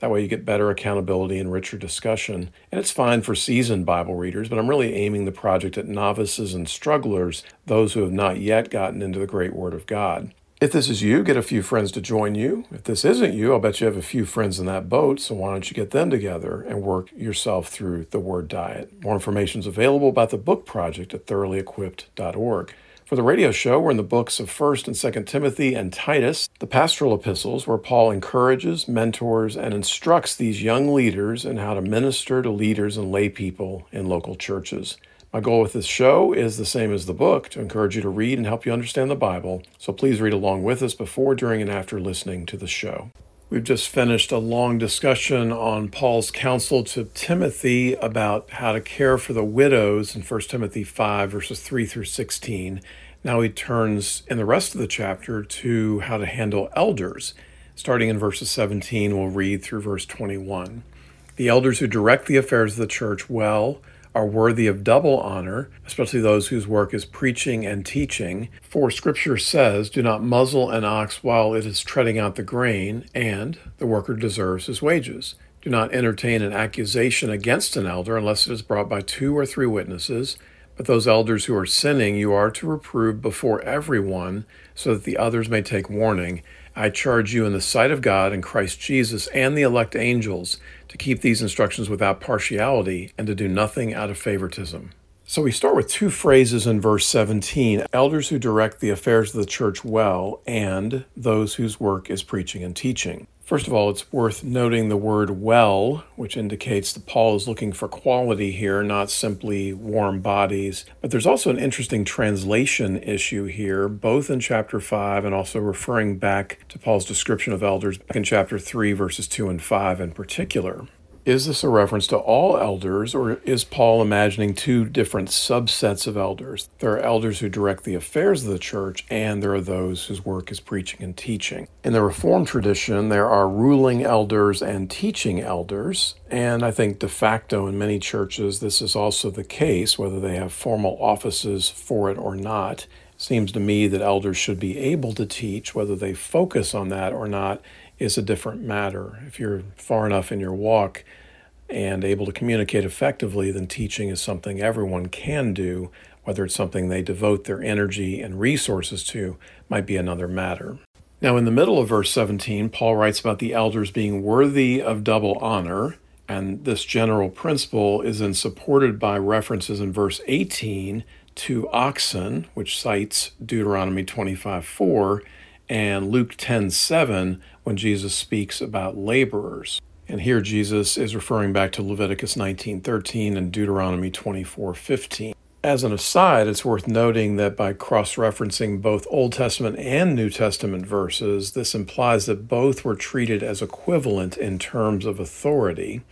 That way you get better accountability and richer discussion. And it's fine for seasoned Bible readers, but I'm really aiming the project at novices and strugglers, those who have not yet gotten into the great Word of God. If this is you, get a few friends to join you. If this isn't you, I'll bet you have a few friends in that boat, so why don't you get them together and work yourself through the Word Diet? More information is available about the book project at thoroughly-equipped.org. For the radio show, we're in the books of 1st and 2nd Timothy and Titus, the pastoral epistles where Paul encourages, mentors, and instructs these young leaders in how to minister to leaders and lay people in local churches. My goal with this show is the same as the book to encourage you to read and help you understand the Bible. So please read along with us before, during, and after listening to the show. We've just finished a long discussion on Paul's counsel to Timothy about how to care for the widows in 1 Timothy 5, verses 3 through 16. Now he turns in the rest of the chapter to how to handle elders. Starting in verses 17, we'll read through verse 21. The elders who direct the affairs of the church well are worthy of double honor, especially those whose work is preaching and teaching. For Scripture says, Do not muzzle an ox while it is treading out the grain, and the worker deserves his wages. Do not entertain an accusation against an elder unless it is brought by two or three witnesses. But those elders who are sinning you are to reprove before everyone, so that the others may take warning. I charge you in the sight of God and Christ Jesus and the elect angels to keep these instructions without partiality and to do nothing out of favoritism. So we start with two phrases in verse 17 elders who direct the affairs of the church well, and those whose work is preaching and teaching. First of all, it's worth noting the word well, which indicates that Paul is looking for quality here, not simply warm bodies. But there's also an interesting translation issue here, both in chapter 5 and also referring back to Paul's description of elders in chapter 3, verses 2 and 5 in particular. Is this a reference to all elders, or is Paul imagining two different subsets of elders? There are elders who direct the affairs of the church, and there are those whose work is preaching and teaching. In the Reformed tradition, there are ruling elders and teaching elders, and I think de facto in many churches this is also the case, whether they have formal offices for it or not. It seems to me that elders should be able to teach, whether they focus on that or not is a different matter. If you're far enough in your walk and able to communicate effectively, then teaching is something everyone can do. Whether it's something they devote their energy and resources to might be another matter. Now, in the middle of verse 17, Paul writes about the elders being worthy of double honor, and this general principle is then supported by references in verse 18 to oxen, which cites Deuteronomy 25 4 and Luke 10 7 when Jesus speaks about laborers. And here Jesus is referring back to Leviticus 19 13 and Deuteronomy 24 15. As an aside, it's worth noting that by cross referencing both Old Testament and New Testament verses, this implies that both were treated as equivalent in terms of authority.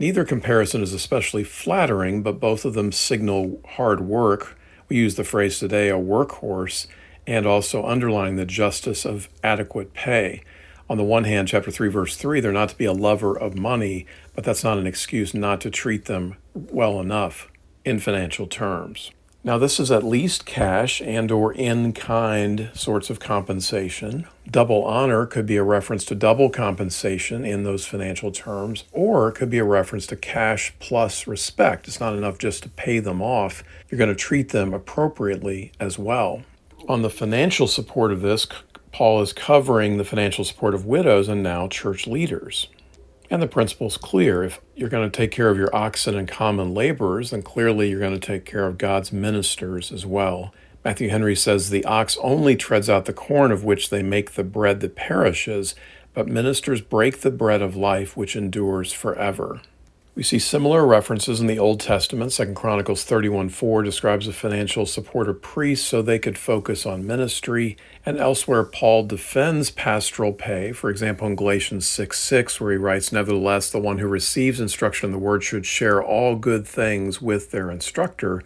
Neither comparison is especially flattering, but both of them signal hard work. We use the phrase today, a workhorse, and also underlying the justice of adequate pay. On the one hand, chapter 3, verse 3, they're not to be a lover of money, but that's not an excuse not to treat them well enough in financial terms. Now this is at least cash and or in-kind sorts of compensation. Double honor could be a reference to double compensation in those financial terms or it could be a reference to cash plus respect. It's not enough just to pay them off. You're going to treat them appropriately as well. On the financial support of this, Paul is covering the financial support of widows and now church leaders. And the principle is clear. If you're going to take care of your oxen and common laborers, then clearly you're going to take care of God's ministers as well. Matthew Henry says the ox only treads out the corn of which they make the bread that perishes, but ministers break the bread of life which endures forever. We see similar references in the Old Testament. 2 Chronicles 31 4 describes a financial support of priests so they could focus on ministry. And elsewhere, Paul defends pastoral pay. For example, in Galatians 6 6, where he writes, Nevertheless, the one who receives instruction in the word should share all good things with their instructor.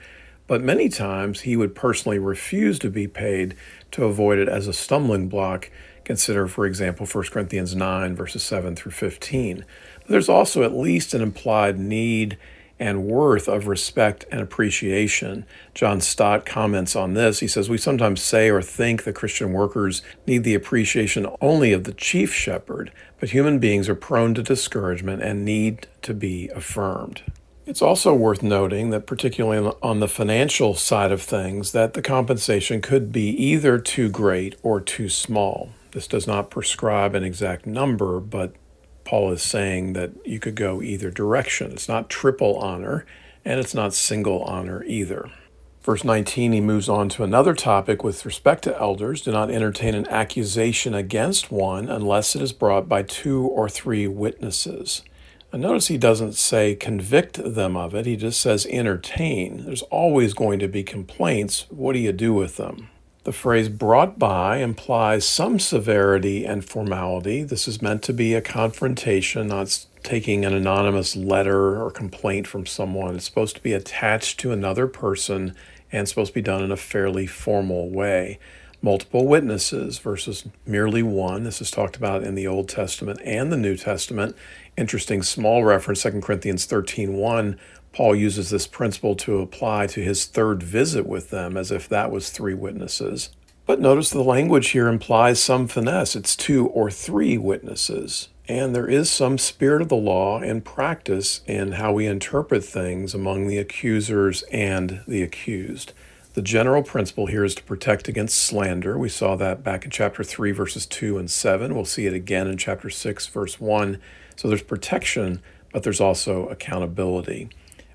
but many times he would personally refuse to be paid to avoid it as a stumbling block. Consider, for example, 1 Corinthians 9, verses 7 through 15. There's also at least an implied need and worth of respect and appreciation. John Stott comments on this. He says, We sometimes say or think that Christian workers need the appreciation only of the chief shepherd, but human beings are prone to discouragement and need to be affirmed. It's also worth noting that, particularly on the financial side of things, that the compensation could be either too great or too small. This does not prescribe an exact number, but Paul is saying that you could go either direction. It's not triple honor, and it's not single honor either. Verse 19, he moves on to another topic with respect to elders. Do not entertain an accusation against one unless it is brought by two or three witnesses. And notice he doesn't say convict them of it, he just says entertain. There's always going to be complaints. What do you do with them? The phrase brought by implies some severity and formality. This is meant to be a confrontation, not taking an anonymous letter or complaint from someone. It's supposed to be attached to another person and supposed to be done in a fairly formal way multiple witnesses versus merely one. This is talked about in the Old Testament and the New Testament. Interesting small reference, 2 Corinthians 13 1. Paul uses this principle to apply to his third visit with them as if that was three witnesses. But notice the language here implies some finesse. It's two or three witnesses. And there is some spirit of the law and practice in how we interpret things among the accusers and the accused. The general principle here is to protect against slander. We saw that back in chapter 3, verses 2 and 7. We'll see it again in chapter 6, verse 1. So there's protection, but there's also accountability.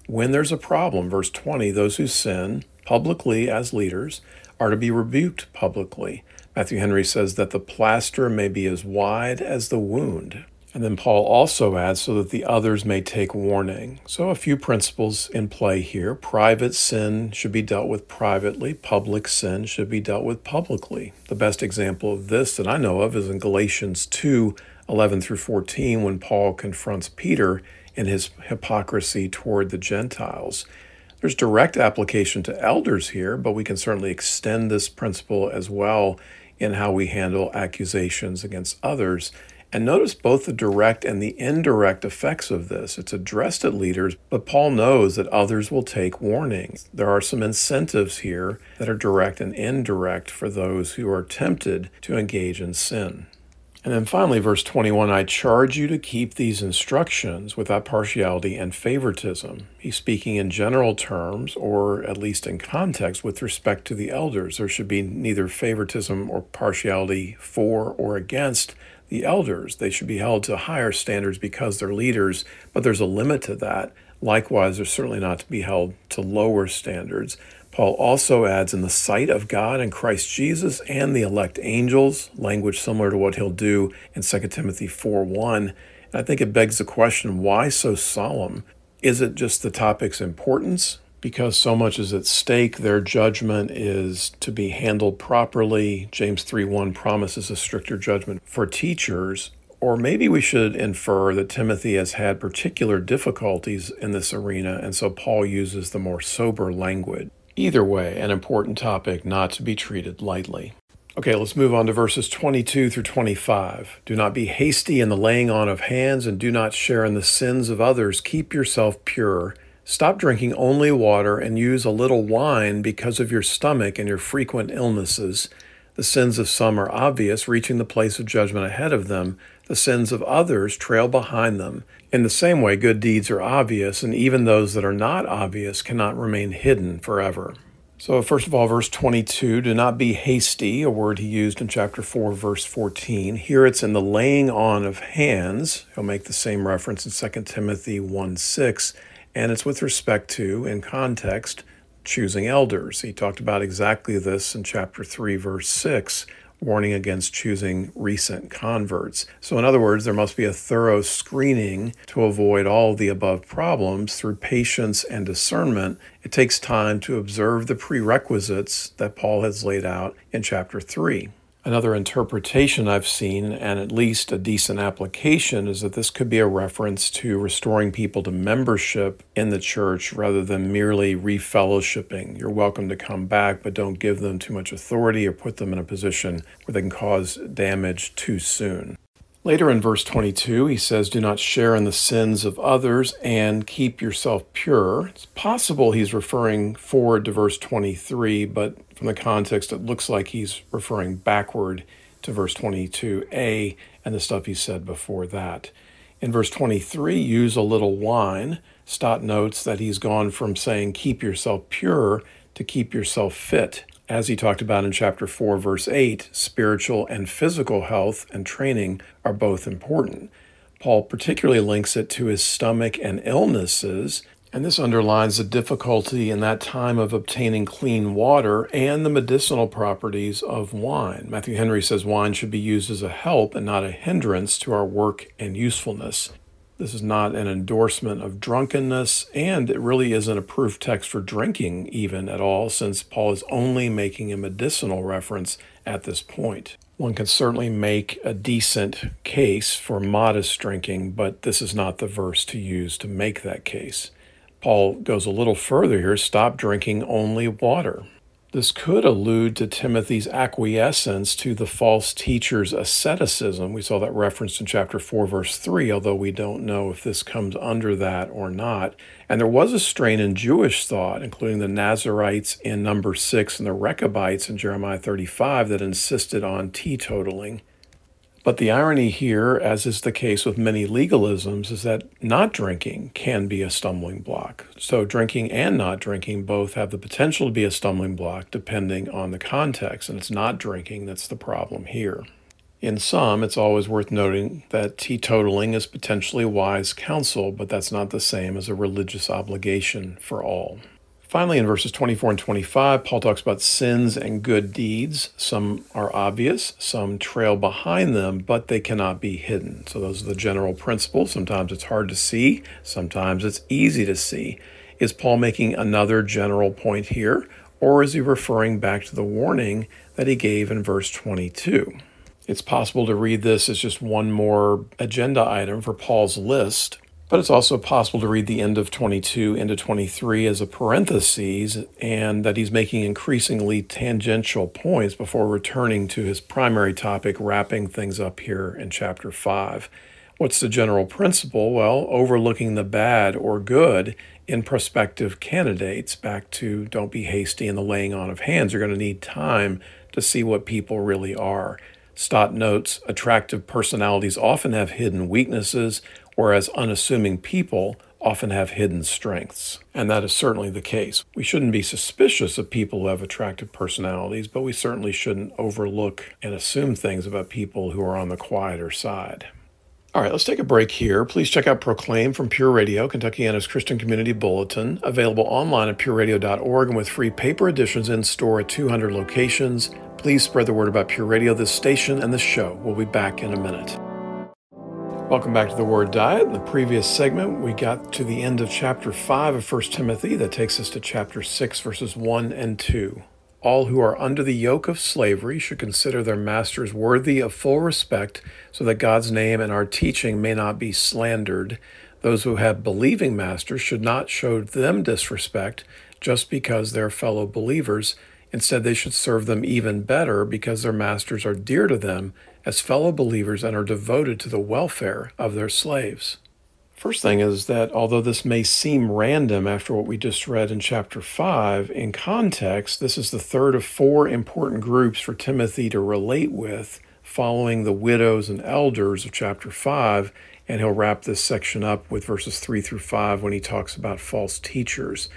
When there's a problem, verse 20, those who sin publicly as leaders are to be rebuked publicly. Matthew Henry says that the plaster may be as wide as the wound. And then Paul also adds, so that the others may take warning. So, a few principles in play here. Private sin should be dealt with privately, public sin should be dealt with publicly. The best example of this that I know of is in Galatians 2 11 through 14, when Paul confronts Peter in his hypocrisy toward the Gentiles. There's direct application to elders here, but we can certainly extend this principle as well in how we handle accusations against others. And notice both the direct and the indirect effects of this. It's addressed at leaders, but Paul knows that others will take warning. There are some incentives here that are direct and indirect for those who are tempted to engage in sin. And then finally, verse 21 I charge you to keep these instructions without partiality and favoritism. He's speaking in general terms, or at least in context, with respect to the elders. There should be neither favoritism or partiality for or against the elders. They should be held to higher standards because they're leaders, but there's a limit to that. Likewise, they're certainly not to be held to lower standards. Paul also adds, in the sight of God and Christ Jesus and the elect angels, language similar to what he'll do in 2 Timothy 4 1. And I think it begs the question why so solemn? Is it just the topic's importance? because so much is at stake. Their judgment is to be handled properly. James 3 1 promises a stricter judgment for teachers. Or maybe we should infer that Timothy has had particular difficulties in this arena, and so Paul uses the more sober language. Either way, an important topic not to be treated lightly. Okay, let's move on to verses 22 through 25. Do not be hasty in the laying on of hands, and do not share in the sins of others. Keep yourself pure. Stop drinking only water and use a little wine because of your stomach and your frequent illnesses. The sins of some are obvious, reaching the place of judgment ahead of them. The sins of others trail behind them. In the same way, good deeds are obvious, and even those that are not obvious cannot remain hidden forever. So, first of all, verse 22 do not be hasty, a word he used in chapter 4, verse 14. Here it's in the laying on of hands. He'll make the same reference in 2 Timothy 1 6 and it's with respect to, in context, choosing elders. He talked about exactly this in chapter 3, verse 6, warning against choosing recent converts. So, in other words, there must be a thorough screening to avoid all the above problems through patience and discernment. It takes time to observe the prerequisites that Paul has laid out in chapter 3. Another interpretation I've seen, and at least a decent application, is that this could be a reference to restoring people to membership in the church rather than merely refellowshipping. You're welcome to come back, but don't give them too much authority or put them in a position where they can cause damage too soon. Later in verse 22, he says, Do not share in the sins of others and keep yourself pure. It's possible he's referring forward to verse 23, but from the context, it looks like he's referring backward to verse 22a and the stuff he said before that. In verse 23, use a little wine. Stott notes that he's gone from saying, Keep yourself pure to keep yourself fit as he talked about in chapter 4, verse 8, spiritual and physical health and training are both important. Paul particularly links it to his stomach and illnesses, and this underlines the difficulty in that time of obtaining clean water and the medicinal properties of wine. Matthew Henry says wine should be used as a help and not a hindrance to our work and usefulness. This is not an endorsement of drunkenness, and it really isn't a proof text for drinking, even at all, since Paul is only making a medicinal reference at this point. One can certainly make a decent case for modest drinking, but this is not the verse to use to make that case. Paul goes a little further here stop drinking only water. This could allude to Timothy's acquiescence to the false teacher's asceticism. We saw that referenced in chapter 4, verse 3, although we don't know if this comes under that or not. And there was a strain in Jewish thought, including the Nazarites in number 6 and the Rechabites in Jeremiah 35, that insisted on teetotaling. But the irony here, as is the case with many legalisms, is that not drinking can be a stumbling block. So, drinking and not drinking both have the potential to be a stumbling block depending on the context, and it's not drinking that's the problem here. In some, it's always worth noting that teetotaling is potentially wise counsel, but that's not the same as a religious obligation for all. Finally, in verses 24 and 25, Paul talks about sins and good deeds. Some are obvious, some trail behind them, but they cannot be hidden. So, those are the general principles. Sometimes it's hard to see, sometimes it's easy to see. Is Paul making another general point here, or is he referring back to the warning that he gave in verse 22? It's possible to read this as just one more agenda item for Paul's list, but it's also possible to read the end of 22 into 23 as a parenthesis, and that he's making increasingly tangential points before returning to his primary topic, wrapping things up here in chapter 5. What's the general principle? Well, overlooking the bad or good in prospective candidates, back to don't be hasty in the laying on of hands. You're going to need time to see what people really are. Stott notes attractive personalities often have hidden weaknesses whereas unassuming people often have hidden strengths. And that is certainly the case. We shouldn't be suspicious of people who have attractive personalities, but we certainly shouldn't overlook and assume things about people who are on the quieter side. All right, let's take a break here. Please check out Proclaim from Pure Radio, Kentuckiana's Christian Community Bulletin, available online at pureradio.org and with free paper editions in store at 200 locations. Please spread the word about Pure Radio, this station, and this show. We'll be back in a minute. Welcome back to the Word Diet. In the previous segment, we got to the end of chapter 5 of 1 Timothy. That takes us to chapter 6, verses 1 and 2. All who are under the yoke of slavery should consider their masters worthy of full respect, so that God's name and our teaching may not be slandered. Those who have believing masters should not show them disrespect just because they're fellow believers. Instead, they should serve them even better because their masters are dear to them as fellow believers and are devoted to the welfare of their slaves. First thing is that although this may seem random after what we just read in chapter 5, in context, this is the third of four important groups for Timothy to relate with following the widows and elders of chapter 5. And he'll wrap this section up with verses 3 through 5 when he talks about false teachers.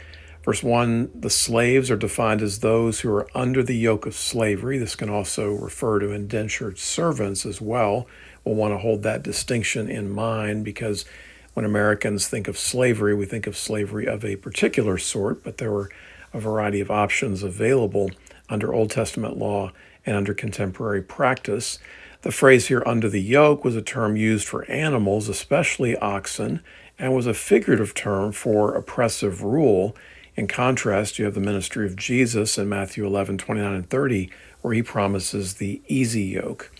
Verse 1 the slaves are defined as those who are under the yoke of slavery. This can also refer to indentured servants as well. We'll want to hold that distinction in mind because when Americans think of slavery, we think of slavery of a particular sort, but there were a variety of options available under Old Testament law and under contemporary practice. The phrase here, under the yoke, was a term used for animals, especially oxen, and was a figurative term for oppressive rule In contrast, you have the ministry of Jesus in Matthew 11, 29 and 30, where he promises the easy yoke.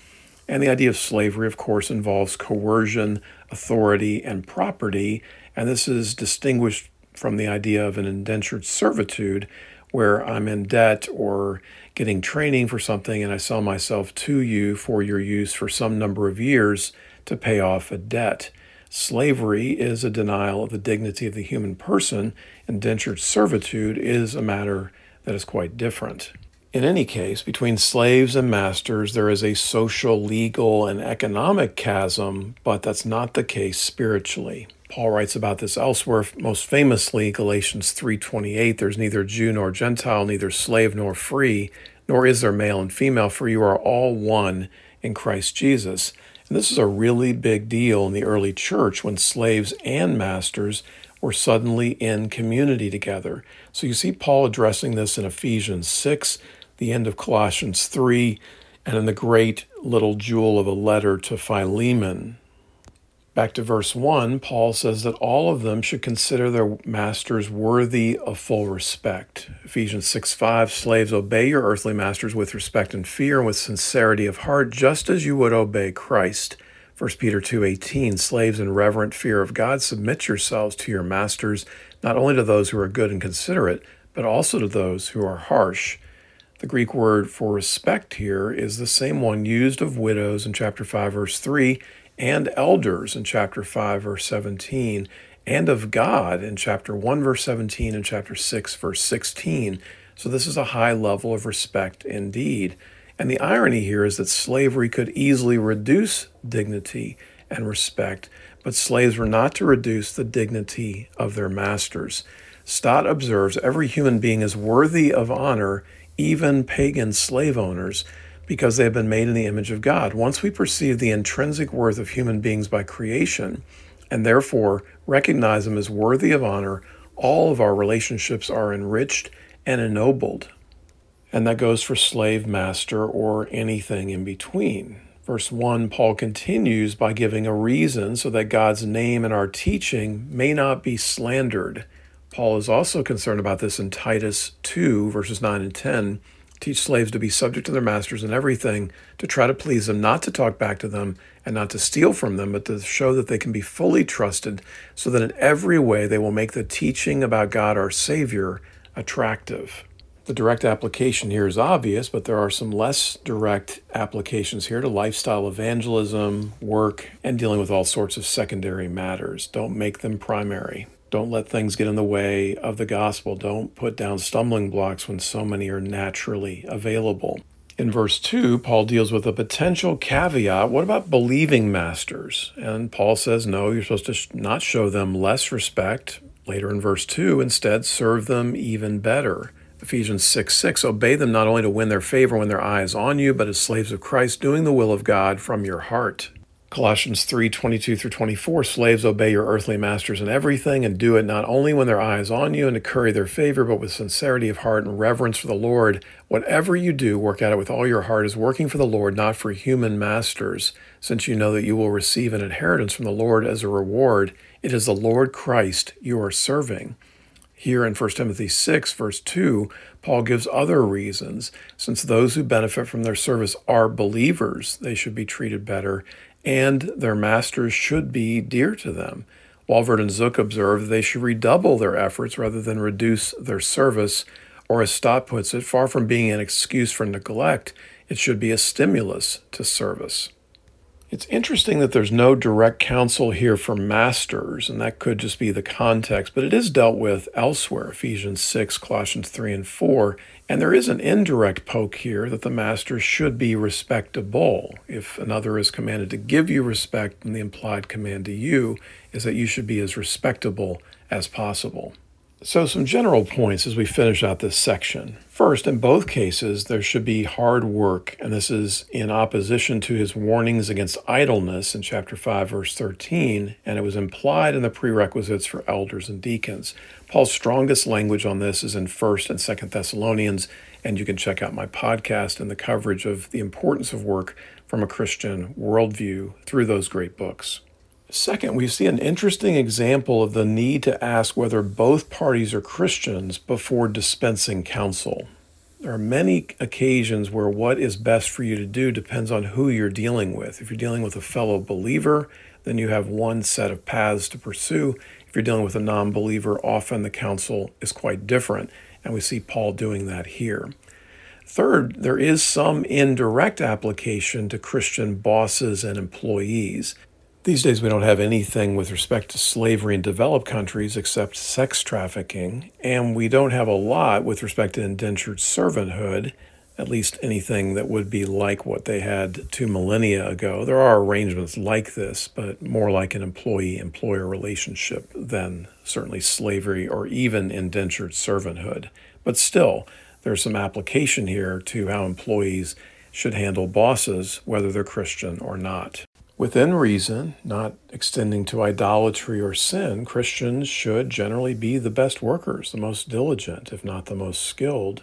And the idea of slavery, of course, involves coercion, authority, and property, and this is distinguished from the idea of an indentured servitude, where I'm in debt or getting training for something and I sell myself to you for your use for some number of years to pay off a debt. Slavery is a denial of the dignity of the human person. Indentured servitude is a matter that is quite different. In any case, between slaves and masters, there is a social, legal, and economic chasm, but that's not the case spiritually. Paul writes about this elsewhere, most famously Galatians 3:28, there's neither Jew nor Gentile, neither slave nor free, nor is there male and female, for you are all one in Christ Jesus. And this is a really big deal in the early church when slaves and masters were suddenly in community together. So you see Paul addressing this in Ephesians 6, the end of Colossians 3, and in the great little jewel of a letter to Philemon. Back to verse 1, Paul says that all of them should consider their masters worthy of full respect. Ephesians 6 5, slaves, obey your earthly masters with respect and fear and with sincerity of heart, just as you would obey Christ. 1 Peter 2:18 Slaves in reverent fear of God submit yourselves to your masters not only to those who are good and considerate but also to those who are harsh. The Greek word for respect here is the same one used of widows in chapter 5 verse 3 and elders in chapter 5, verse 17, and of God in chapter 1, verse 17, and chapter 6, verse 16. So this is a high level of respect indeed. And the irony here is that slavery could easily reduce dignity and respect, but slaves were not to reduce the dignity of their masters. Stott observes every human being is worthy of honor, even pagan slave owners because they have been made in the image of God. Once we perceive the intrinsic worth of human beings by creation, and therefore recognize them as worthy of honor, all of our relationships are enriched and ennobled. And that goes for slave, master, or anything in between. Verse 1, Paul continues by giving a reason so that God's name and our teaching may not be slandered. Paul is also concerned about this in Titus 2, verses 9 and 10 Teach slaves to be subject to their masters in everything, to try to please them, not to talk back to them, and not to steal from them, but to show that they can be fully trusted, so that in every way they will make the teaching about God our Savior attractive. The direct application here is obvious, but there are some less direct applications here to lifestyle evangelism, work, and dealing with all sorts of secondary matters. Don't make them primary. Don't let things get in the way of the gospel. Don't put down stumbling blocks when so many are naturally available. In verse 2, Paul deals with a potential caveat. What about believing masters? And Paul says, no, you're supposed to not show them less respect. Later in verse 2, instead, serve them even better. Ephesians 6 6, obey them not only to win their favor when their eye is on you, but as slaves of Christ, doing the will of God from your heart. Colossians 3 22 through 24 Slaves, obey your earthly masters in everything, and do it not only when their eye is on you and to curry their favor, but with sincerity of heart and reverence for the Lord. Whatever you do, work at it with all your heart as working for the Lord, not for human masters, since you know that you will receive an inheritance from the Lord as a reward. It is the Lord Christ you are serving. Here in 1 Timothy 6, verse 2, Paul gives other reasons. Since those who benefit from their service are believers, they should be treated better and their masters should be dear to them. Walvoord and Zook observe they should redouble their efforts rather than reduce their service, or as Stott puts it, far from being an excuse for neglect, it should be a stimulus to service. It's interesting that there's no direct counsel here for masters, and that could just be the context, but it is dealt with elsewhere Ephesians 6, Colossians 3 and 4. And there is an indirect poke here that the master should be respectable. If another is commanded to give you respect, then the implied command to you is that you should be as respectable as possible. So, some general points as we finish out this section. First, in both cases, there should be hard work, and this is in opposition to his warnings against idleness in chapter 5, verse 13, and it was implied in the prerequisites for elders and deacons. Paul's strongest language on this is in 1st and 2nd Thessalonians, and you can check out my podcast and the coverage of the importance of work from a Christian worldview through those great books. Second, we see an interesting example of the need to ask whether both parties are Christians before dispensing counsel. There are many occasions where what is best for you to do depends on who you're dealing with. If you're dealing with a fellow believer, then you have one set of paths to pursue. If you're dealing with a non believer, often the counsel is quite different. And we see Paul doing that here. Third, there is some indirect application to Christian bosses and employees. These days, we don't have anything with respect to slavery in developed countries except sex trafficking, and we don't have a lot with respect to indentured servanthood, at least anything that would be like what they had two millennia ago. There are arrangements like this, but more like an employee employer relationship than certainly slavery or even indentured servanthood. But still, there's some application here to how employees should handle bosses, whether they're Christian or not. Within reason, not extending to idolatry or sin, Christians should generally be the best workers, the most diligent, if not the most skilled.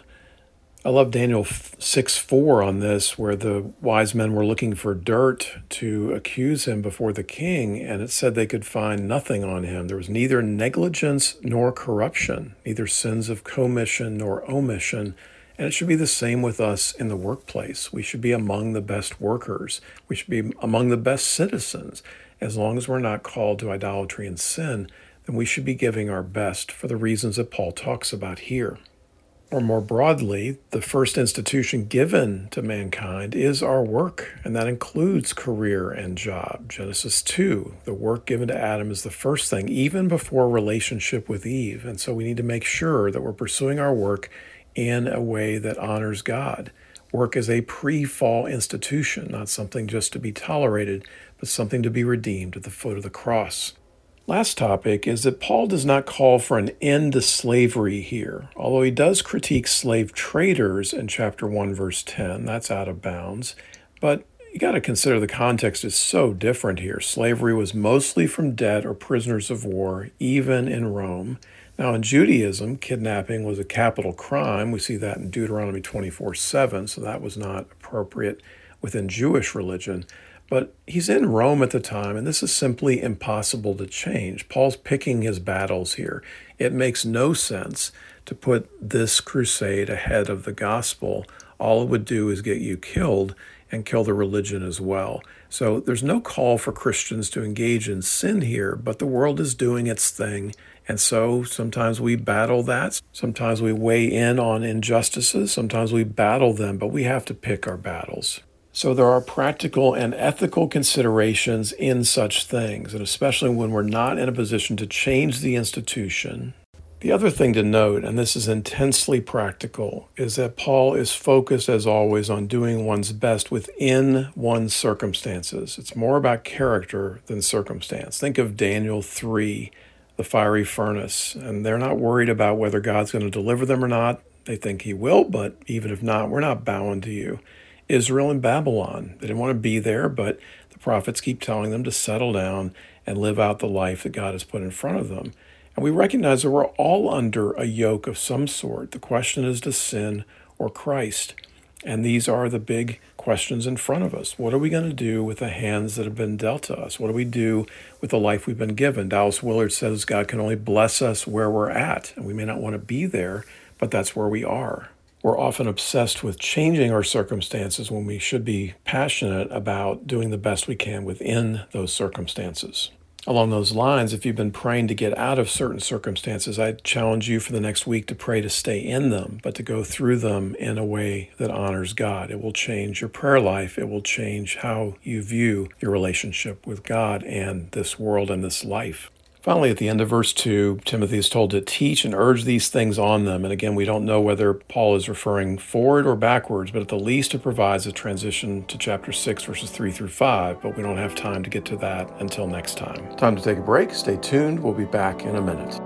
I love Daniel 6 4 on this, where the wise men were looking for dirt to accuse him before the king, and it said they could find nothing on him. There was neither negligence nor corruption, neither sins of commission nor omission and it should be the same with us in the workplace. We should be among the best workers. We should be among the best citizens. As long as we're not called to idolatry and sin, then we should be giving our best for the reasons that Paul talks about here. Or more broadly, the first institution given to mankind is our work, and that includes career and job. Genesis 2, the work given to Adam is the first thing, even before relationship with Eve. And so we need to make sure that we're pursuing our work in a way that honors God. Work is a pre fall institution, not something just to be tolerated, but something to be redeemed at the foot of the cross. Last topic is that Paul does not call for an end to slavery here, although he does critique slave traders in chapter 1, verse 10. That's out of bounds. But you got to consider the context is so different here. Slavery was mostly from debt or prisoners of war, even in Rome. Now, in Judaism, kidnapping was a capital crime. We see that in Deuteronomy 24 7, so that was not appropriate within Jewish religion. But he's in Rome at the time, and this is simply impossible to change. Paul's picking his battles here. It makes no sense to put this crusade ahead of the gospel. All it would do is get you killed and kill the religion as well. So there's no call for Christians to engage in sin here, but the world is doing its thing and so sometimes we battle that. Sometimes we weigh in on injustices. Sometimes we battle them, but we have to pick our battles. So there are practical and ethical considerations in such things, and especially when we're not in a position to change the institution. The other thing to note, and this is intensely practical, is that Paul is focused, as always, on doing one's best within one's circumstances. It's more about character than circumstance. Think of Daniel 3 the fiery furnace. And they're not worried about whether God's going to deliver them or not. They think He will, but even if not, we're not bowing to you. Israel and Babylon, they didn't want to be there, but the prophets keep telling them to settle down and live out the life that God has put in front of them. And we recognize that we're all under a yoke of some sort. The question is to sin or Christ. And these are the big questions in front of us. What are we going to do with the hands that have been dealt to us? What do we do with the life we've been given? Dallas Willard says God can only bless us where we're at, and we may not want to be there, but that's where we are. We're often obsessed with changing our circumstances when we should be passionate about doing the best we can within those circumstances. Along those lines, if you've been praying to get out of certain circumstances, I challenge you for the next week to pray to stay in them, but to go through them in a way that honors God. It will change your prayer life. It will change how you view your relationship with God and this world and this life. Finally, at the end of verse 2, Timothy is told to teach and urge these things on them. And again, we don't know whether Paul is referring forward or backwards, but at the least it provides a transition to chapter 6, verses 3 through 5. But we don't have time to get to that until next time. Time to take a break. Stay tuned. We'll be back in a minute.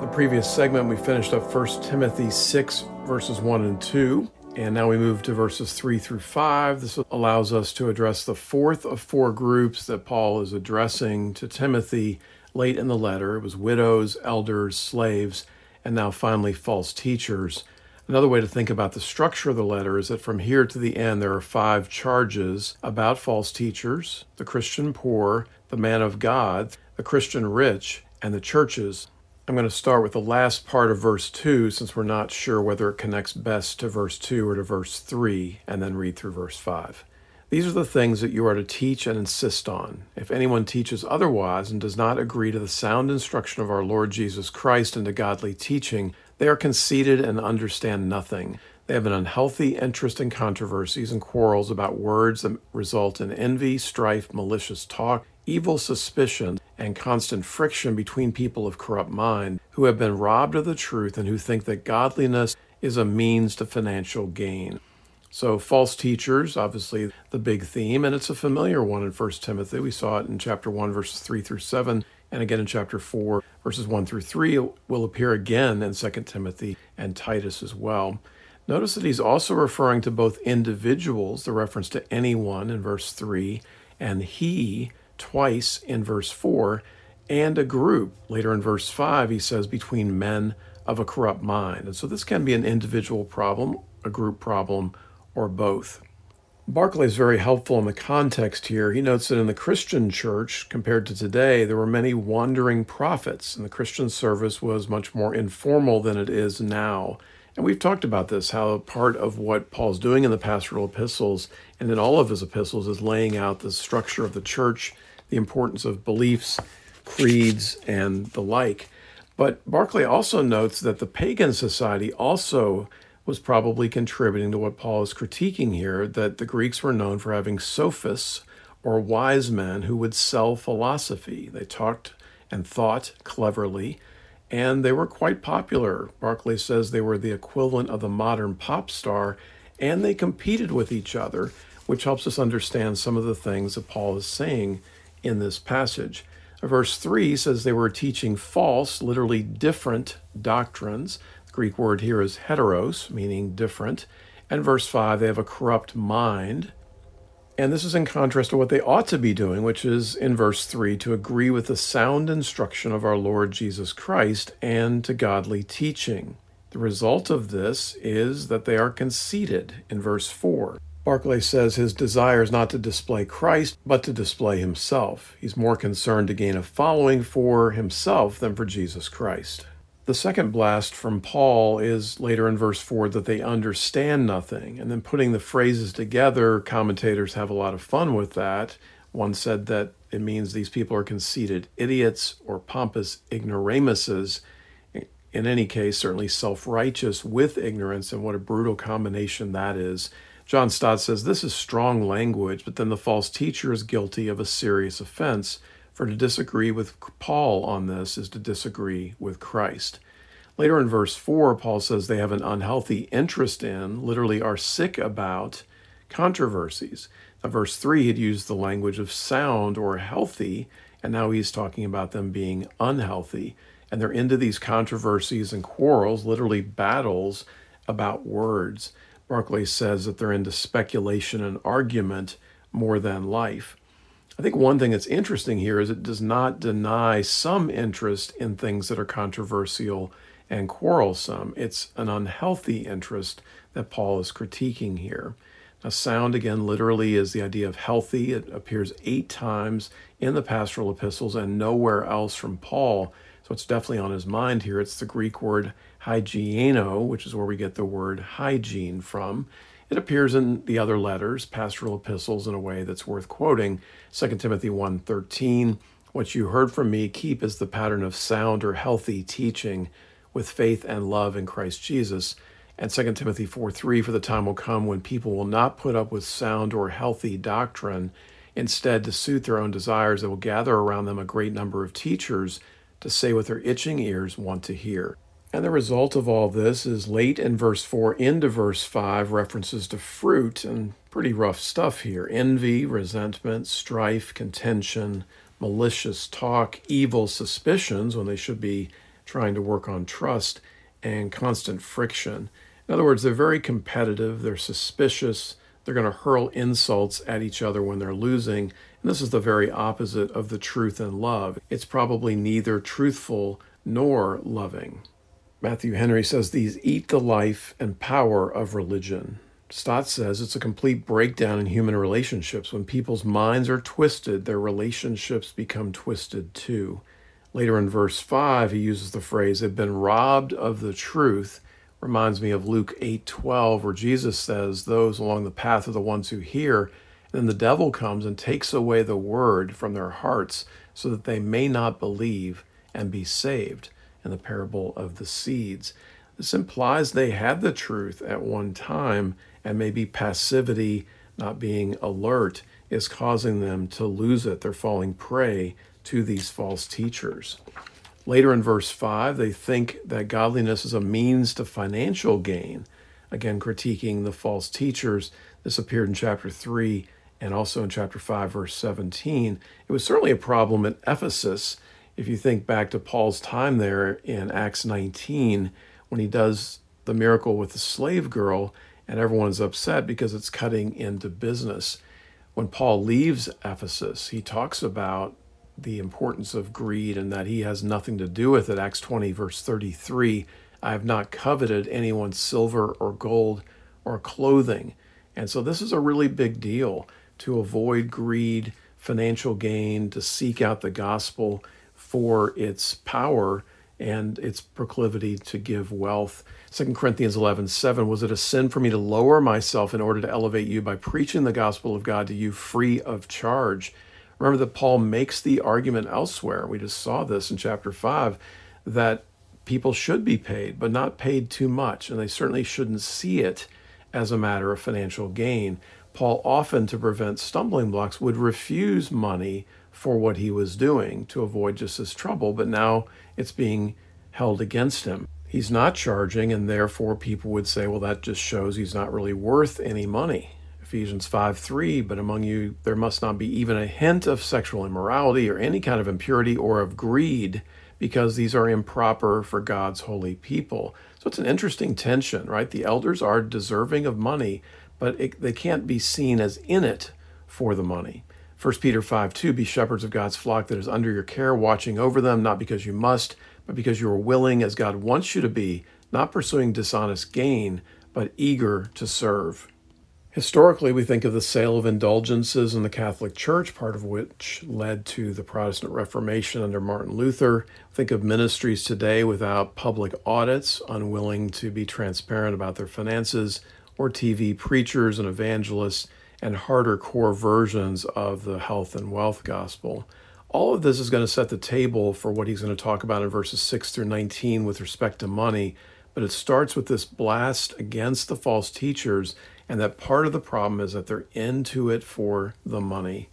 The previous segment, we finished up 1 Timothy 6, verses 1 and 2. And now we move to verses 3 through 5. This allows us to address the fourth of four groups that Paul is addressing to Timothy late in the letter. It was widows, elders, slaves, and now finally false teachers. Another way to think about the structure of the letter is that from here to the end, there are five charges about false teachers, the Christian poor, the man of God, the Christian rich, and the churches. I'm going to start with the last part of verse 2 since we're not sure whether it connects best to verse 2 or to verse 3, and then read through verse 5. These are the things that you are to teach and insist on. If anyone teaches otherwise and does not agree to the sound instruction of our Lord Jesus Christ and to godly teaching, they are conceited and understand nothing. They have an unhealthy interest in controversies and quarrels about words that result in envy, strife, malicious talk, evil suspicion, and constant friction between people of corrupt mind who have been robbed of the truth and who think that godliness is a means to financial gain. So, false teachers, obviously the big theme, and it's a familiar one in 1 Timothy. We saw it in chapter 1, verses 3 through 7, and again in chapter 4, verses 1 through 3. It will appear again in 2 Timothy and Titus as well. Notice that he's also referring to both individuals, the reference to anyone in verse 3, and he twice in verse 4, and a group. Later in verse 5, he says, between men of a corrupt mind. And so this can be an individual problem, a group problem, or both. Barclay is very helpful in the context here. He notes that in the Christian church, compared to today, there were many wandering prophets, and the Christian service was much more informal than it is now. And we've talked about this how part of what Paul's doing in the pastoral epistles and in all of his epistles is laying out the structure of the church, the importance of beliefs, creeds, and the like. But Barclay also notes that the pagan society also was probably contributing to what Paul is critiquing here that the Greeks were known for having sophists or wise men who would sell philosophy. They talked and thought cleverly, and they were quite popular. Barclay says they were the equivalent of the modern pop star, and they competed with each other, which helps us understand some of the things that Paul is saying in this passage. Verse 3 says they were teaching false, literally different doctrines The Greek word here is heteros, meaning different. And verse 5, they have a corrupt mind. And this is in contrast to what they ought to be doing, which is in verse 3 to agree with the sound instruction of our Lord Jesus Christ and to godly teaching. The result of this is that they are conceited in verse 4. Barclay says his desire is not to display Christ, but to display himself. He's more concerned to gain a following for himself than for Jesus Christ. The second blast from Paul is later in verse 4 that they understand nothing. And then putting the phrases together, commentators have a lot of fun with that. One said that it means these people are conceited idiots or pompous ignoramuses. In any case, certainly self righteous with ignorance, and what a brutal combination that is. John Stott says this is strong language, but then the false teacher is guilty of a serious offense. For to disagree with Paul on this is to disagree with Christ. Later in verse 4, Paul says they have an unhealthy interest in, literally are sick about, controversies. Now, verse 3 had used the language of sound or healthy, and now he's talking about them being unhealthy. And they're into these controversies and quarrels, literally battles about words. Barclay says that they're into speculation and argument more than life. I think one thing that's interesting here is it does not deny some interest in things that are controversial and quarrelsome. It's an unhealthy interest that Paul is critiquing here. Now, sound again literally is the idea of healthy. It appears eight times in the pastoral epistles and nowhere else from Paul. So it's definitely on his mind here. It's the Greek word hygiaino, which is where we get the word hygiene from. It appears in the other letters, pastoral epistles, in a way that's worth quoting. 2 Timothy 1.13, What you heard from me, keep as the pattern of sound or healthy teaching with faith and love in Christ Jesus. And 2 Timothy 4.3, For the time will come when people will not put up with sound or healthy doctrine. Instead, to suit their own desires, they will gather around them a great number of teachers to say what their itching ears want to hear. And the result of all this is late in verse 4 into verse 5 references to fruit and pretty rough stuff here envy, resentment, strife, contention, malicious talk, evil suspicions when they should be trying to work on trust, and constant friction. In other words, they're very competitive, they're suspicious, they're going to hurl insults at each other when they're losing. And this is the very opposite of the truth and love. It's probably neither truthful nor loving. Matthew Henry says these eat the life and power of religion. Stott says it's a complete breakdown in human relationships. When people's minds are twisted, their relationships become twisted too. Later in verse 5, he uses the phrase, they've been robbed of the truth. Reminds me of Luke 8:12, where Jesus says, Those along the path are the ones who hear, and then the devil comes and takes away the word from their hearts so that they may not believe and be saved in the parable of the seeds. This implies they had the truth at one time and maybe passivity, not being alert, is causing them to lose it. They're falling prey to these false teachers. Later in verse 5, they think that godliness is a means to financial gain. Again, critiquing the false teachers. This appeared in chapter 3 and also in chapter 5, verse 17. It was certainly a problem at Ephesus. If you think back to Paul's time there in Acts 19, when he does the miracle with the slave girl, and everyone's upset because it's cutting into business. When Paul leaves Ephesus, he talks about the importance of greed and that he has nothing to do with it. Acts 20, verse 33 I have not coveted anyone's silver or gold or clothing. And so this is a really big deal to avoid greed, financial gain, to seek out the gospel for its power and its proclivity to give wealth. 2 Corinthians 11, 7, was it a sin for me to lower myself in order to elevate you by preaching the gospel of God to you free of charge? Remember that Paul makes the argument elsewhere. We just saw this in chapter 5 that people should be paid, but not paid too much, and they certainly shouldn't see it as a matter of financial gain. Paul often, to prevent stumbling blocks, would refuse money for what he was doing to avoid just this trouble, but now it's being held against him. He's not charging, and therefore people would say, well, that just shows he's not really worth any money. Ephesians 5 3, but among you there must not be even a hint of sexual immorality or any kind of impurity or of greed, because these are improper for God's holy people. So it's an interesting tension, right? The elders are deserving of money, but it, they can't be seen as in it for the money. 1 Peter 5 2, be shepherds of God's flock that is under your care, watching over them, not because you must, but because you are willing as God wants you to be, not pursuing dishonest gain, but eager to serve. Historically, we think of the sale of indulgences in the Catholic Church, part of which led to the Protestant Reformation under Martin Luther. Think of ministries today without public audits, unwilling to be transparent about their finances, or TV preachers and evangelists and harder core versions of the health and wealth gospel. All of this is going to set the table for what he's going to talk about in verses 6 through 19 with respect to money. But it starts with this blast against the false teachers, and that part of the problem is that they're into it for the money.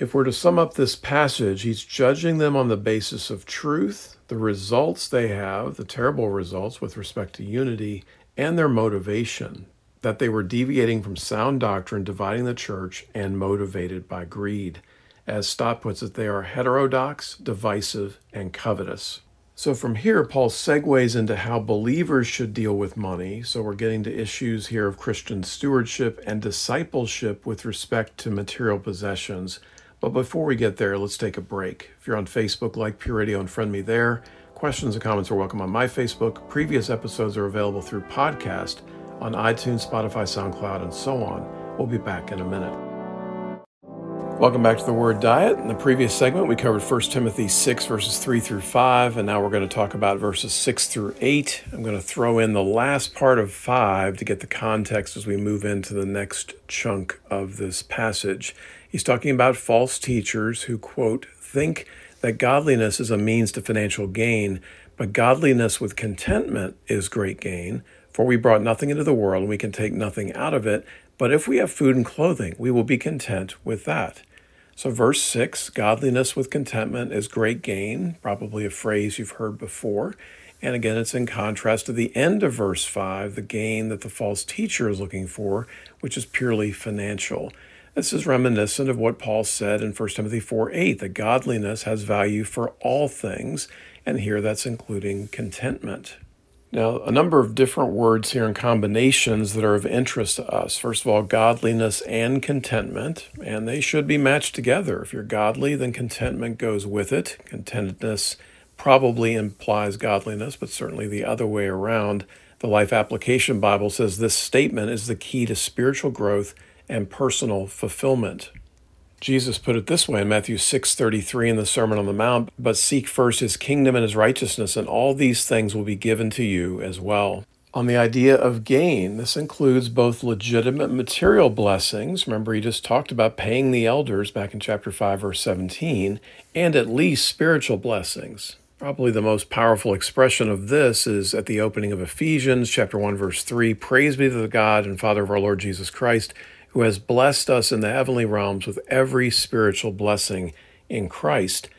If we're to sum up this passage, he's judging them on the basis of truth, the results they have, the terrible results with respect to unity, and their motivation that they were deviating from sound doctrine, dividing the church, and motivated by greed. As Stott puts it, they are heterodox, divisive, and covetous. So from here, Paul segues into how believers should deal with money. So we're getting to issues here of Christian stewardship and discipleship with respect to material possessions. But before we get there, let's take a break. If you're on Facebook, like Pure Radio and friend me there. Questions and comments are welcome on my Facebook. Previous episodes are available through podcast on iTunes, Spotify, SoundCloud, and so on. We'll be back in a minute. Welcome back to the Word Diet. In the previous segment, we covered 1 Timothy 6, verses 3 through 5, and now we're going to talk about verses 6 through 8. I'm going to throw in the last part of 5 to get the context as we move into the next chunk of this passage. He's talking about false teachers who, quote, think that godliness is a means to financial gain, but godliness with contentment is great gain. For we brought nothing into the world, and we can take nothing out of it. But if we have food and clothing, we will be content with that. So, verse 6 godliness with contentment is great gain, probably a phrase you've heard before. And again, it's in contrast to the end of verse 5, the gain that the false teacher is looking for, which is purely financial. This is reminiscent of what Paul said in 1 Timothy 4 8, that godliness has value for all things, and here that's including contentment. Now, a number of different words here and combinations that are of interest to us. First of all, godliness and contentment, and they should be matched together. If you're godly, then contentment goes with it. Contentedness probably implies godliness, but certainly the other way around. The Life Application Bible says this statement is the key to spiritual growth and personal fulfillment. Jesus put it this way in Matthew 6:33 in the Sermon on the Mount, "But seek first his kingdom and his righteousness, and all these things will be given to you as well." On the idea of gain, this includes both legitimate material blessings, remember he just talked about paying the elders back in chapter 5 verse 17, and at least spiritual blessings. Probably the most powerful expression of this is at the opening of Ephesians chapter 1 verse 3, praise be to the God and Father of our Lord Jesus Christ, who has blessed us in the heavenly realms with every spiritual blessing in Christ.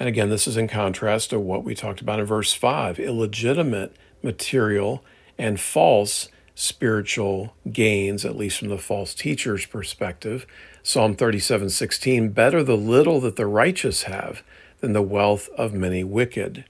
And again, this is in contrast to what we talked about in verse 5, illegitimate material and false spiritual gains, at least from the false teacher's perspective. Psalm 37 16, better the little that the righteous have than the wealth of many wicked.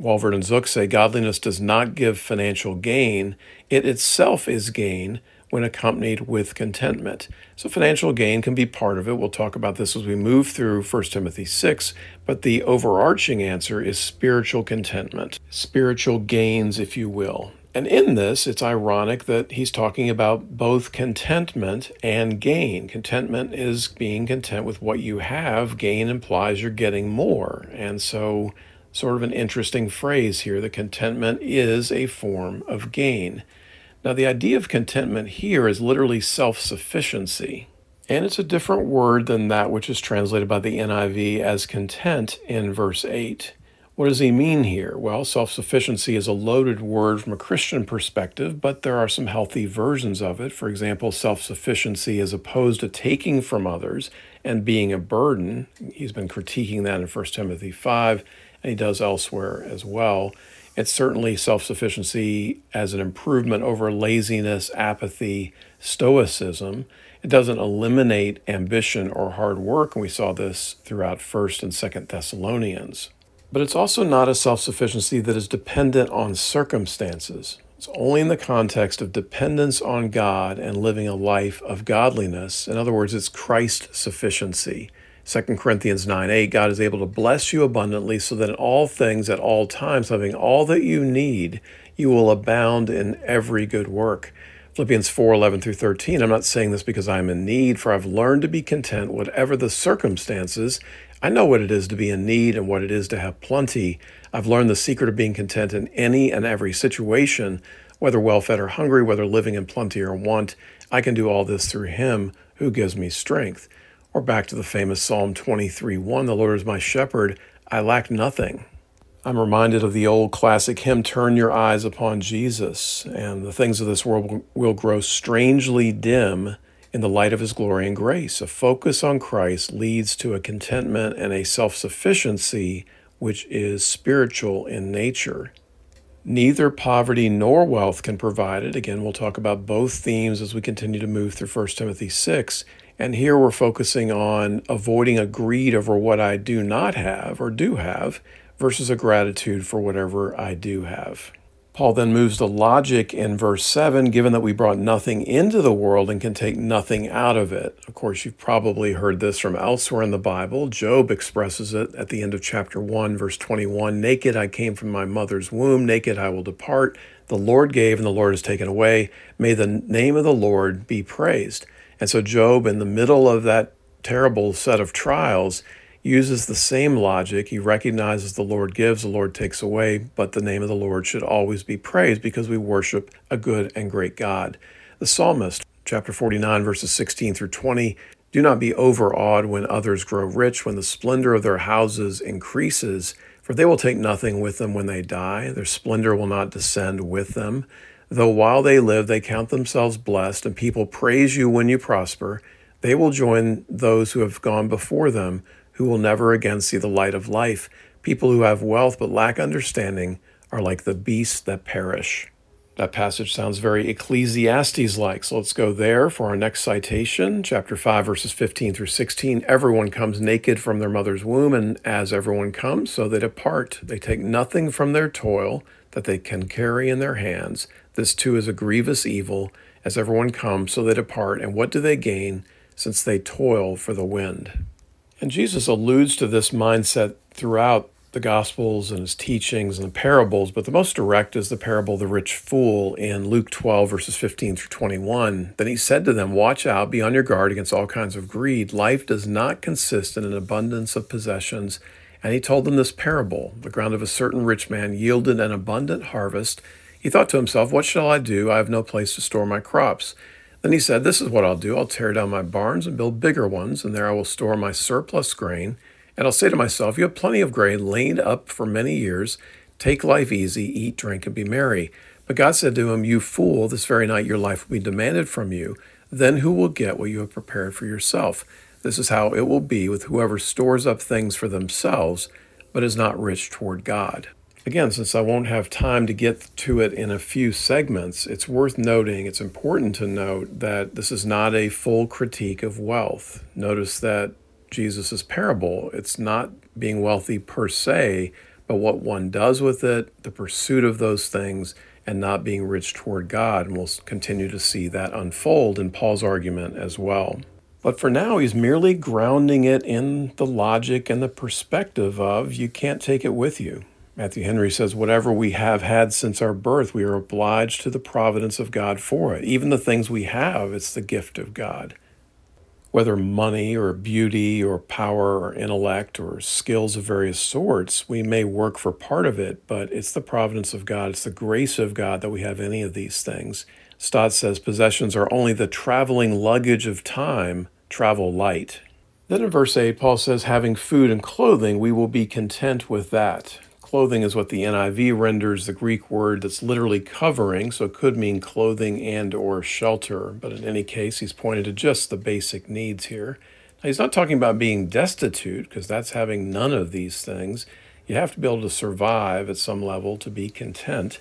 Walvoord and Zuck say godliness does not give financial gain, it itself is gain when accompanied with contentment. So, financial gain can be part of it. We'll talk about this as we move through 1 Timothy 6, but the overarching answer is spiritual contentment, spiritual gains, if you will. And in this, it's ironic that he's talking about both contentment and gain. Contentment is being content with what you have, gain implies you're getting more. And so, sort of an interesting phrase here that contentment is a form of gain. Now, the idea of contentment here is literally self sufficiency. And it's a different word than that which is translated by the NIV as content in verse 8. What does he mean here? Well, self sufficiency is a loaded word from a Christian perspective, but there are some healthy versions of it. For example, self sufficiency as opposed to taking from others and being a burden. He's been critiquing that in 1 Timothy 5, and he does elsewhere as well. It's certainly self sufficiency as an improvement over laziness, apathy, stoicism. It doesn't eliminate ambition or hard work, and we saw this throughout 1st and 2nd Thessalonians. But it's also not a self sufficiency that is dependent on circumstances. It's only in the context of dependence on God and living a life of godliness. In other words, it's Christ sufficiency. 2 Corinthians 9 8, God is able to bless you abundantly so that in all things, at all times, having all that you need, you will abound in every good work. Philippians 4 11 through 13. I'm not saying this because I'm in need, for I've learned to be content, whatever the circumstances, I know what it is to be in need and what it is to have plenty. I've learned the secret of being content in any and every situation, whether well fed or hungry, whether living in plenty or want. I can do all this through Him who gives me strength. Or back to the famous Psalm 23 1 The Lord is my shepherd, I lack nothing. I'm reminded of the old classic hymn, Turn Your Eyes Upon Jesus, and the things of this world will grow strangely dim in the light of his glory and grace. A focus on Christ leads to a contentment and a self sufficiency which is spiritual in nature. Neither poverty nor wealth can provide it. Again, we'll talk about both themes as we continue to move through 1 Timothy 6. And here we're focusing on avoiding a greed over what I do not have or do have versus a gratitude for whatever I do have. Paul then moves to logic in verse 7 given that we brought nothing into the world and can take nothing out of it. Of course, you've probably heard this from elsewhere in the Bible. Job expresses it at the end of chapter 1, verse 21 Naked I came from my mother's womb, naked I will depart. The Lord gave, and the Lord has taken away. May the name of the Lord be praised. And so, Job, in the middle of that terrible set of trials, uses the same logic. He recognizes the Lord gives, the Lord takes away, but the name of the Lord should always be praised because we worship a good and great God. The psalmist, chapter 49, verses 16 through 20, do not be overawed when others grow rich, when the splendor of their houses increases, for they will take nothing with them when they die. Their splendor will not descend with them. Though while they live, they count themselves blessed, and people praise you when you prosper, they will join those who have gone before them who will never again see the light of life. People who have wealth but lack understanding are like the beasts that perish. That passage sounds very Ecclesiastes like. So let's go there for our next citation, chapter 5, verses 15 through 16. Everyone comes naked from their mother's womb, and as everyone comes, so they depart. They take nothing from their toil that they can carry in their hands. This too is a grievous evil. As everyone comes, so they depart. And what do they gain, since they toil for the wind? And Jesus alludes to this mindset throughout the Gospels and his teachings and the parables, but the most direct is the parable of the rich fool in Luke 12, verses 15 through 21. Then he said to them, Watch out, be on your guard against all kinds of greed. Life does not consist in an abundance of possessions. And he told them this parable The ground of a certain rich man yielded an abundant harvest. He thought to himself, What shall I do? I have no place to store my crops. Then he said, This is what I'll do. I'll tear down my barns and build bigger ones, and there I will store my surplus grain. And I'll say to myself, You have plenty of grain laid up for many years. Take life easy, eat, drink, and be merry. But God said to him, You fool, this very night your life will be demanded from you. Then who will get what you have prepared for yourself? This is how it will be with whoever stores up things for themselves, but is not rich toward God. Again, since I won't have time to get to it in a few segments, it's worth noting, it's important to note that this is not a full critique of wealth. Notice that Jesus' parable. It's not being wealthy per se, but what one does with it, the pursuit of those things, and not being rich toward God. And we'll continue to see that unfold in Paul's argument as well. But for now, he's merely grounding it in the logic and the perspective of you can't take it with you. Matthew Henry says, Whatever we have had since our birth, we are obliged to the providence of God for it. Even the things we have, it's the gift of God whether money or beauty or power or intellect or skills of various sorts, we may work for part of it, but it's the providence of God, it's the grace of God that we have any of these things. Stott says possessions are only the traveling luggage of time, travel light. Then in verse 8, Paul says, having food and clothing, we will be content with that. Clothing is what the NIV renders the Greek word that's literally covering, so it could mean clothing and or shelter, but in any case, he's pointed to just the basic needs here. Now, he's not talking about being destitute, because that's having none of these things. You have to be able to survive at some level to be content.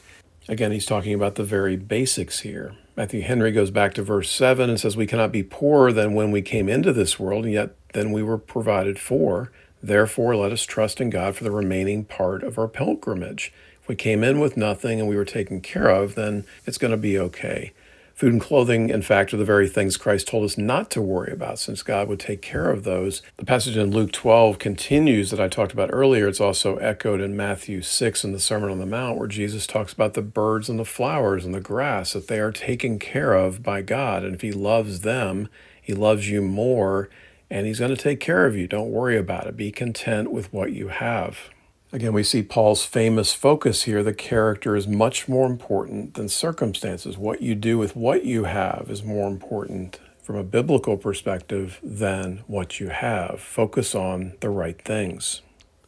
Again, he's talking about the very basics here. Matthew Henry goes back to verse 7 and says, We cannot be poorer than when we came into this world, and yet then we were provided for. Therefore, let us trust in God for the remaining part of our pilgrimage. If we came in with nothing and we were taken care of, then it's going to be okay. Food and clothing, in fact, are the very things Christ told us not to worry about, since God would take care of those. The passage in Luke 12 continues that I talked about earlier. It's also echoed in Matthew 6 in the Sermon on the Mount, where Jesus talks about the birds and the flowers and the grass, that they are taken care of by God. And if He loves them, He loves you more and He's going to take care of you. Don't worry about it. Be content with what you have. Again, we see Paul's famous focus here. The character is much more important than circumstances. What you do with what you have is more important from a biblical perspective than what you have. Focus on the right things.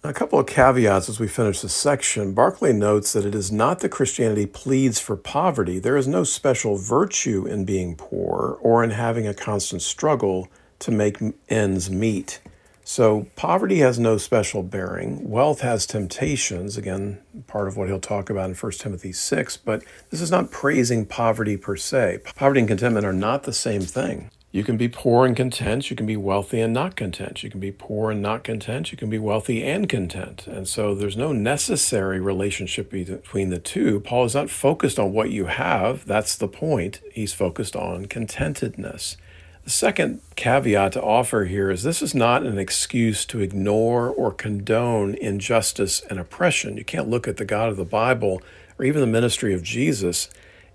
A couple of caveats as we finish this section. Barclay notes that it is not that Christianity pleads for poverty. There is no special virtue in being poor or in having a constant struggle to make ends meet. So poverty has no special bearing. Wealth has temptations, again, part of what he'll talk about in 1 Timothy 6, but this is not praising poverty per se. Poverty and contentment are not the same thing. You can be poor and content. You can be wealthy and not content. You can be poor and not content. You can be wealthy and content. And so there's no necessary relationship between the two. Paul is not focused on what you have. That's the point. He's focused on contentedness. The second caveat to offer here is this is not an excuse to ignore or condone injustice and oppression. You can't look at the God of the Bible or even the ministry of Jesus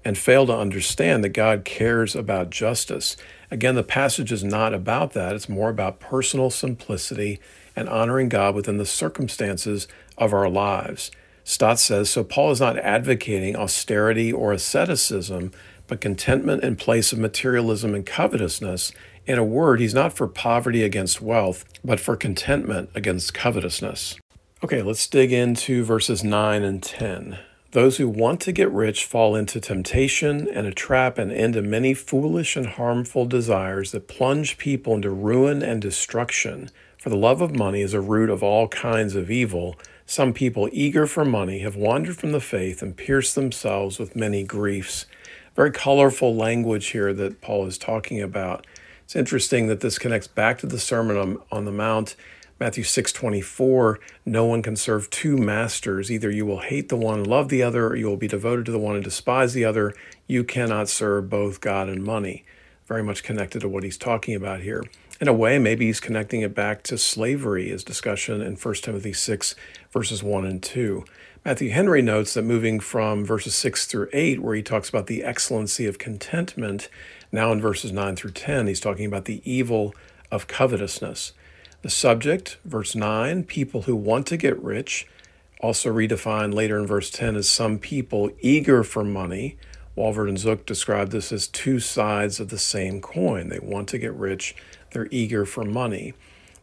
and fail to understand that God cares about justice. Again, the passage is not about that. It's more about personal simplicity and honoring God within the circumstances of our lives. Stott says so Paul is not advocating austerity or asceticism but contentment in place of materialism and covetousness. In a word, he's not for poverty against wealth, but for contentment against covetousness. Okay, let's dig into verses 9 and 10. Those who want to get rich fall into temptation and a trap and into many foolish and harmful desires that plunge people into ruin and destruction. For the love of money is a root of all kinds of evil. Some people, eager for money, have wandered from the faith and pierced themselves with many griefs very colorful language here that Paul is talking about. It's interesting that this connects back to the Sermon on, on the Mount, Matthew 6:24, no one can serve two masters. Either you will hate the one and love the other, or you will be devoted to the one and despise the other. You cannot serve both God and money. very much connected to what he's talking about here. In a way, maybe he's connecting it back to slavery, his discussion in 1 Timothy 6, verses 1 and 2. Matthew Henry notes that moving from verses 6 through 8, where he talks about the excellency of contentment, now in verses 9 through 10, he's talking about the evil of covetousness. The subject, verse 9, people who want to get rich, also redefined later in verse 10 as some people eager for money. Walvoord and Zuck describe this as two sides of the same coin. They want to get rich, they're eager for money.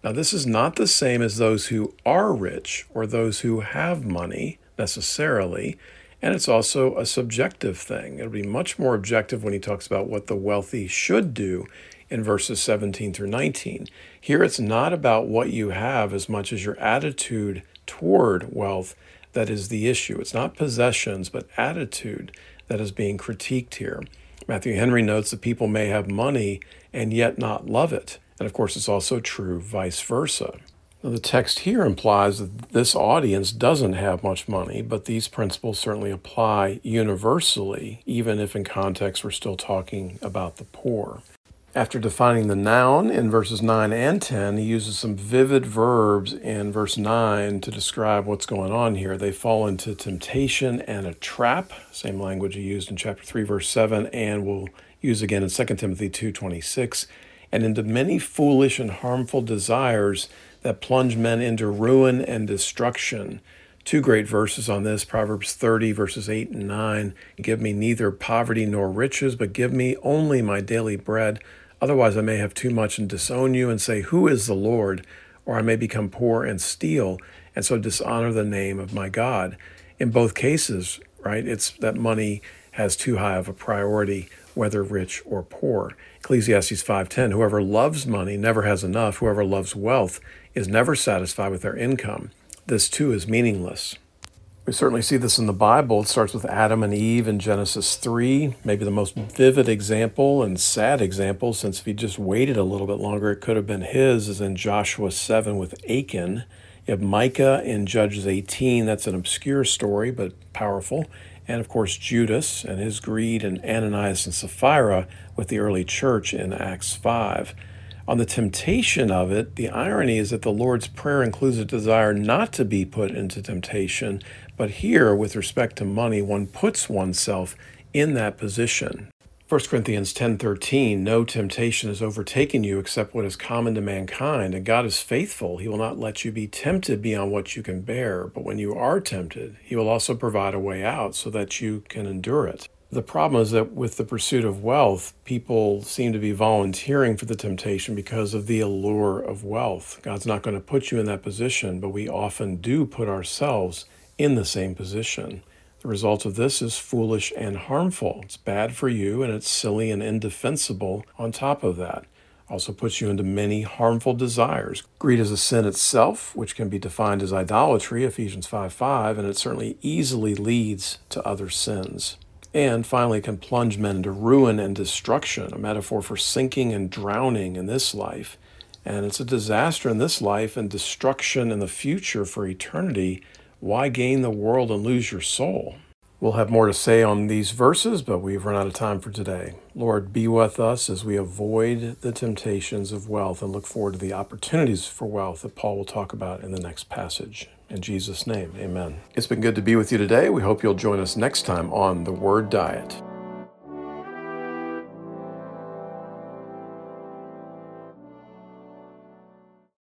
Now, this is not the same as those who are rich or those who have money necessarily. And it's also a subjective thing. It'll be much more objective when he talks about what the wealthy should do in verses 17 through 19. Here it's not about what you have as much as your attitude toward wealth that is the issue. It's not possessions, but attitude that is being critiqued here. Matthew Henry notes that people may have money and yet not love it. And of course, it's also true vice versa. Now, the text here implies that this audience doesn't have much money, but these principles certainly apply universally, even if in context we're still talking about the poor. After defining the noun in verses 9 and 10, he uses some vivid verbs in verse 9 to describe what's going on here. They fall into temptation and a trap, same language he used in chapter 3 verse 7 and we'll use again in 2 Timothy 2:26, and into many foolish and harmful desires that plunge men into ruin and destruction. Two great verses on this Proverbs 30, verses 8 and 9. Give me neither poverty nor riches, but give me only my daily bread. Otherwise, I may have too much and disown you and say, Who is the Lord? Or I may become poor and steal, and so dishonor the name of my God. In both cases, right, it's that money has too high of a priority, whether rich or poor. Ecclesiastes 5:10 Whoever loves money never has enough. Whoever loves wealth is never satisfied with their income. This too is meaningless. We certainly see this in the Bible. It starts with Adam and Eve in Genesis 3, maybe the most vivid example and sad example, since if he just waited a little bit longer, it could have been his, is in Joshua 7 with Achan. You have Micah in Judges 18. That's an obscure story, but powerful. And of course, Judas and his greed, and Ananias and Sapphira with the early church in Acts 5. On the temptation of it, the irony is that the Lord's Prayer includes a desire not to be put into temptation, but here, with respect to money, one puts oneself in that position. 1 Corinthians 10:13 No temptation has overtaken you except what is common to mankind and God is faithful he will not let you be tempted beyond what you can bear but when you are tempted he will also provide a way out so that you can endure it the problem is that with the pursuit of wealth, people seem to be volunteering for the temptation because of the allure of wealth. God's not going to put you in that position, but we often do put ourselves in the same position. The result of this is foolish and harmful. It's bad for you and it's silly and indefensible on top of that. Also puts you into many harmful desires. Greed is a sin itself, which can be defined as idolatry, Ephesians 5 5, and it certainly easily leads to other sins and finally can plunge men into ruin and destruction, a metaphor for sinking and drowning in this life. And it's a disaster in this life and destruction in the future for eternity. Why gain the world and lose your soul? We'll have more to say on these verses, but we've run out of time for today. Lord, be with us as we avoid the temptations of wealth and look forward to the opportunities for wealth that Paul will talk about in the next passage. In Jesus' name, amen. It's been good to be with you today. We hope you'll join us next time on The Word Diet.